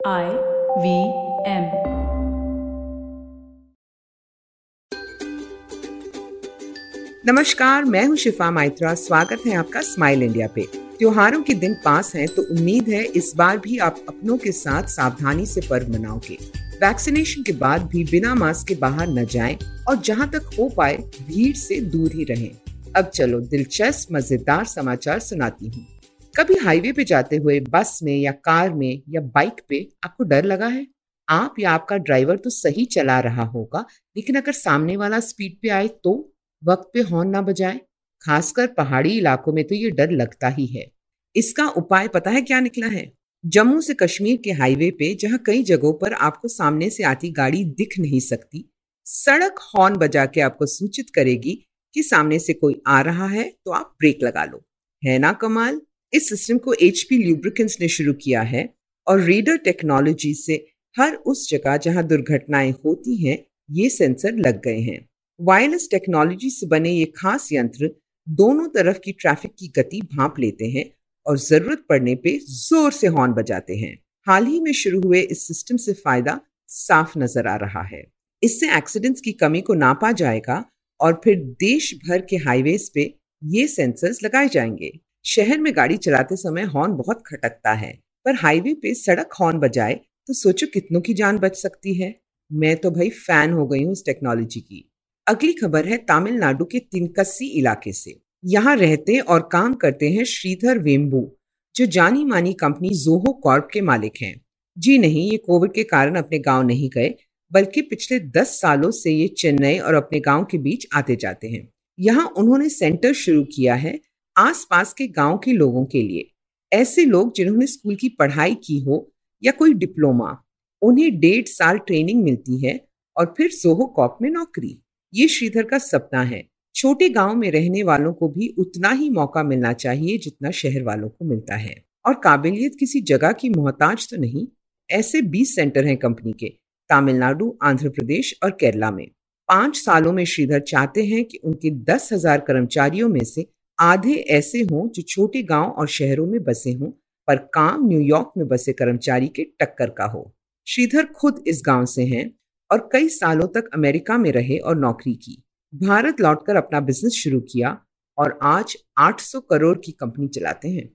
I V M नमस्कार, मैं हूँ शिफा माइत्रा। स्वागत है आपका स्माइल इंडिया पे। त्योहारों के दिन पास हैं तो उम्मीद है इस बार भी आप अपनों के साथ सावधानी से पर्व मनाओगे। वैक्सीनेशन के बाद भी बिना मास्क के बाहर न जाएँ और जहाँ तक हो पाए, भीड़ से दूर ही रहें। अब चलो दिलचस्प, मज़ेदार समाचार सुनाती हूँ। कभी हाईवे पे जाते हुए, बस में या कार में या बाइक पे आपको डर लगा है? आप या आपका ड्राइवर तो सही चला रहा होगा, लेकिन अगर सामने वाला स्पीड पे आए तो वक्त पे हॉर्न ना बजाए। खासकर पहाड़ी इलाकों में तो ये डर लगता ही है। इसका उपाय पता है क्या निकला है? जम्मू से कश्मीर के हाईवे पे, जहाँ कई जगहों पर आपको सामने से आती गाड़ी दिख नहीं सकती, सड़क हॉर्न बजा के आपको सूचित करेगी कि सामने से कोई आ रहा है तो आप ब्रेक लगा लो। है ना कमाल? इस सिस्टम को एच पी ने शुरू किया है और रीडर टेक्नोलॉजी से हर उस जगह जहाँ दुर्घटनाएँ होती हैं, ये सेंसर लग गए हैं। वायरलेस टेक्नोलॉजी से बने ये खास यंत्र दोनों तरफ़ की ट्रैफ़िक की गति भांप लेते हैं और ज़रूरत पड़ने पे ज़ोर से हॉर्न बजाते हैं। हाल ही में शुरू हुए इस सिस्टम से फ़ायदा साफ़ नज़र आ रहा है। इससे एक्सीडेंट्स की कमी को नापा जाएगा और फिर देश भर के हाईवेज पे ये सेंसर्स लगाए जाएँगे। शहर में गाड़ी चलाते समय हॉर्न बहुत खटकता है, पर हाईवे पे सड़क हॉर्न बजाए तो सोचो कितनों की जान बच सकती है। मैं तो भाई फ़ैन हो गई हूँ इस टेक्नोलॉजी की। अगली खबर है तमिलनाडु के तिनकसी इलाके से। यहाँ रहते और काम करते हैं श्रीधर वेम्बू, जो जानी मानी कंपनी जोहो कॉर्प के मालिक हैं। जी नहीं, ये कोविड के कारण अपने गाँव नहीं गए, बल्कि पिछले दस सालों से ये चेन्नई और अपने गाँव के बीच आते जाते हैं। यहाँ उन्होंने सेंटर शुरू किया है आसपास के गाँव के लोगों के लिए। ऐसे लोग जिन्होंने स्कूल की पढ़ाई की हो या कोई डिप्लोमा, उन्हें डेढ़ साल ट्रेनिंग मिलती है और फिर सोहो कॉप में नौकरी। ये श्रीधर का सपना है। छोटे गाँव में रहने वालों को भी उतना ही मौका मिलना चाहिए जितना शहर वालों को मिलता है। और काबिलियत किसी जगह की मोहताज तो नहीं। ऐसे 20 सेंटर हैं कंपनी के, तमिलनाडु, आंध्र प्रदेश और केरला में। पाँच सालों में श्रीधर चाहते हैं कि उनके दस हज़ार कर्मचारियों में से आधे ऐसे हों जो छोटे गाँव और शहरों में बसे हों, पर काम न्यूयॉर्क में बसे कर्मचारी के टक्कर का हो। श्रीधर खुद इस गाँव से हैं और कई सालों तक अमेरिका में रहे और नौकरी की। भारत लौटकर अपना बिज़नेस शुरू किया और आज 800 करोड़ की कंपनी चलाते हैं।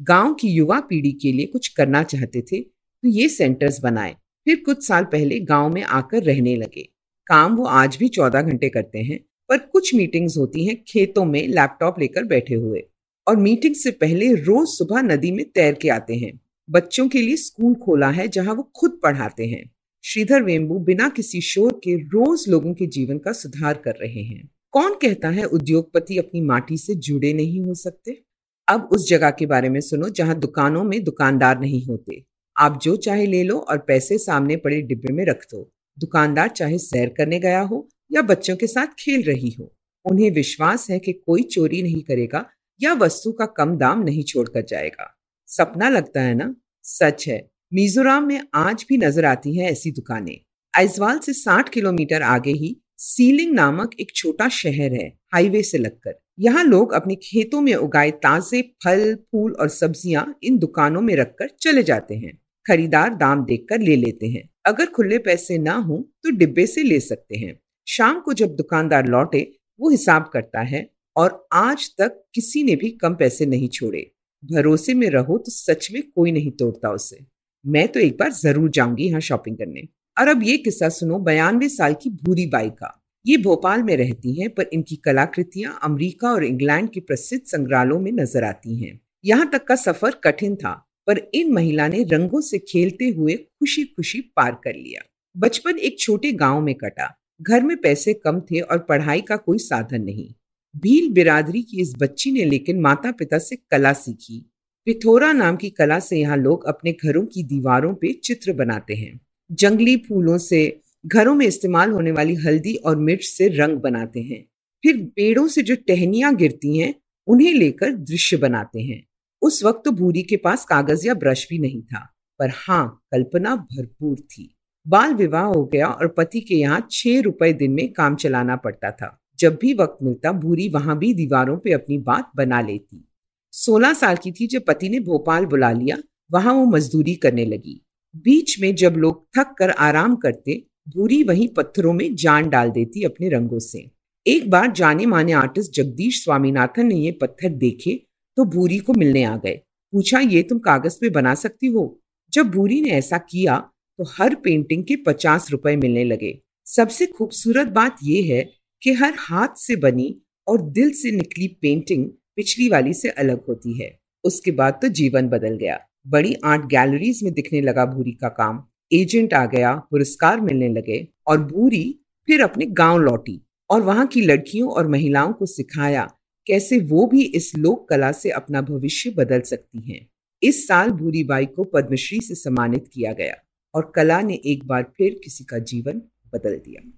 गाँव की युवा पीढ़ी के लिए कुछ करना चाहते थे तो ये सेंटर्स बनाए। फिर कुछ साल पहले गाँव में आकर रहने लगे। काम वो आज भी चौदह घंटे करते हैं पर कुछ मीटिंग्स होती हैं खेतों में लैपटॉप लेकर बैठे हुए और मीटिंग से पहले रोज सुबह नदी में तैर के आते हैं। बच्चों के लिए स्कूल खोला है जहाँ वो खुद पढ़ाते हैं। श्रीधर वेम्बू बिना किसी शोर के रोज लोगों के जीवन का सुधार कर रहे हैं। कौन कहता है उद्योगपति अपनी माटी से जुड़े नहीं हो सकते? अब उस जगह के बारे में सुनो जहाँ दुकानों में दुकानदार नहीं होते। आप जो चाहे ले लो और पैसे सामने पड़े डिब्बे में रख दो। दुकानदार चाहे सैर करने गया हो या बच्चों के साथ खेल रही हो। उन्हें विश्वास है कि कोई चोरी नहीं करेगा या वस्तु का कम दाम नहीं छोड़कर जाएगा। सपना लगता है ना? सच है। मिजोरम में आज भी नज़र आती है ऐसी दुकानें। आइजवाल से 60 किलोमीटर आगे ही सीलिंग नामक एक छोटा शहर है, हाईवे से लगकर। यहाँ लोग अपने खेतों में उगाए ताजे फल, फूल और सब्ज़ियाँ इन दुकानों में रखकर चले जाते हैं। खरीदार दाम देखकर ले लेते हैं। अगर खुले पैसे ना हो तो डिब्बे से ले सकते हैं। शाम को जब दुकानदार लौटे, वो हिसाब करता है और आज तक किसी ने भी कम पैसे नहीं छोड़े। भरोसे में रहो तो सच में कोई नहीं तोड़ता उसे। मैं तो एक बार ज़रूर जाऊँगी यहाँ शॉपिंग करने। और अब ये किस्सा सुनो बयानवे साल की भूरी बाई का। ये भोपाल में रहती हैं, पर इनकी कलाकृतियाँ अमेरिका और इंग्लैंड के प्रसिद्ध संग्रहालयों में नज़र आती हैं। यहाँ तक का सफ़र कठिन था, पर इन महिला ने रंगों से खेलते हुए खुशी खुशी पार कर लिया। बचपन एक छोटे गाँव में कटा। घर में पैसे कम थे और पढ़ाई का कोई साधन नहीं। भील बिरादरी की इस बच्ची ने लेकिन माता पिता से कला सीखी। पिथोरा नाम की कला से यहाँ लोग अपने घरों की दीवारों पे चित्र बनाते हैं। जंगली फूलों से, घरों में इस्तेमाल होने वाली हल्दी और मिर्च से रंग बनाते हैं। फिर पेड़ों से जो टहनियाँ गिरती हैं, उन्हें लेकर दृश्य बनाते हैं। उस वक्त तो भूरी के पास कागज़ या ब्रश भी नहीं था, पर हाँ कल्पना भरपूर थी। बाल विवाह हो गया और पति के यहाँ छह रुपए दिन में काम चलाना पड़ता था। जब भी वक्त मिलता भूरी वहाँ भी दीवारों पे अपनी बात बना लेती। सोलह साल की थी जब पति ने भोपाल बुला लिया, वहाँ वो मजदूरी करने लगी। बीच में जब लोग थक कर आराम करते भूरी वहीं पत्थरों में जान डाल देती अपने रंगों से। एक बार जाने माने आर्टिस्ट जगदीश स्वामीनाथन ने ये पत्थर देखे तो भूरी को मिलने आ गए। पूछा, ये तुम कागज़ पे बना सकती हो? जब भूरी ने ऐसा किया तो हर पेंटिंग के पचास रुपए मिलने लगे। सबसे खूबसूरत बात यह है कि हर हाथ से बनी और दिल से निकली पेंटिंग पिछली वाली से अलग होती है। उसके बाद तो जीवन बदल गया। बड़ी आर्ट गैलरीज में दिखने लगा भूरी का काम। एजेंट आ गया, पुरस्कार मिलने लगे और भूरी फिर अपने गाँव लौटी और वहाँ की लड़कियों और महिलाओं को सिखाया कैसे वो भी इस लोक कला से अपना भविष्य बदल सकती हैं। इस साल भूरी बाई को पद्मश्री से सम्मानित किया गया। और कला ने एक बार फिर किसी का जीवन बदल दिया।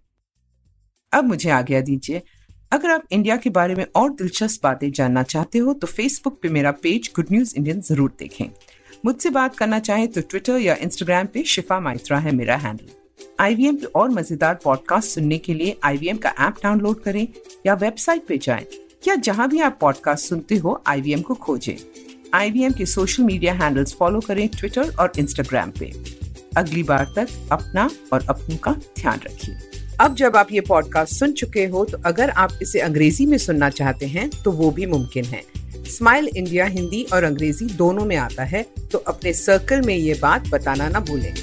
अब मुझे आज्ञा दीजिए, अगर आप इंडिया के बारे में और दिलचस्प बातें जानना चाहते हो तो फेसबुक पे मेरा पेज गुड न्यूज़ इंडियन ज़रूर देखें। मुझसे बात करना चाहें तो ट्विटर या इंस्टाग्राम पे शिफा माइत्रा है मेरा हैंडल आईवीएम के और मज़ेदार पॉडकास्ट सुनने के लिए आईवीएम का ऐप डाउनलोड करें या वेबसाइट पे जाएँ, या जहाँ भी आप पॉडकास्ट सुनते हो आईवीएम को खोजें। आईवीएम के सोशल मीडिया हैंडल्स फॉलो करें ट्विटर और इंस्टाग्राम पे। अगली बार तक अपना और अपनों का ध्यान रखिए। अब जब आप ये पॉडकास्ट सुन चुके हो तो अगर आप इसे अंग्रेज़ी में सुनना चाहते हैं तो वो भी मुमकिन है। स्माइल इंडिया हिंदी और अंग्रेज़ी दोनों में आता है तो अपने सर्कल में ये बात बताना ना भूलें।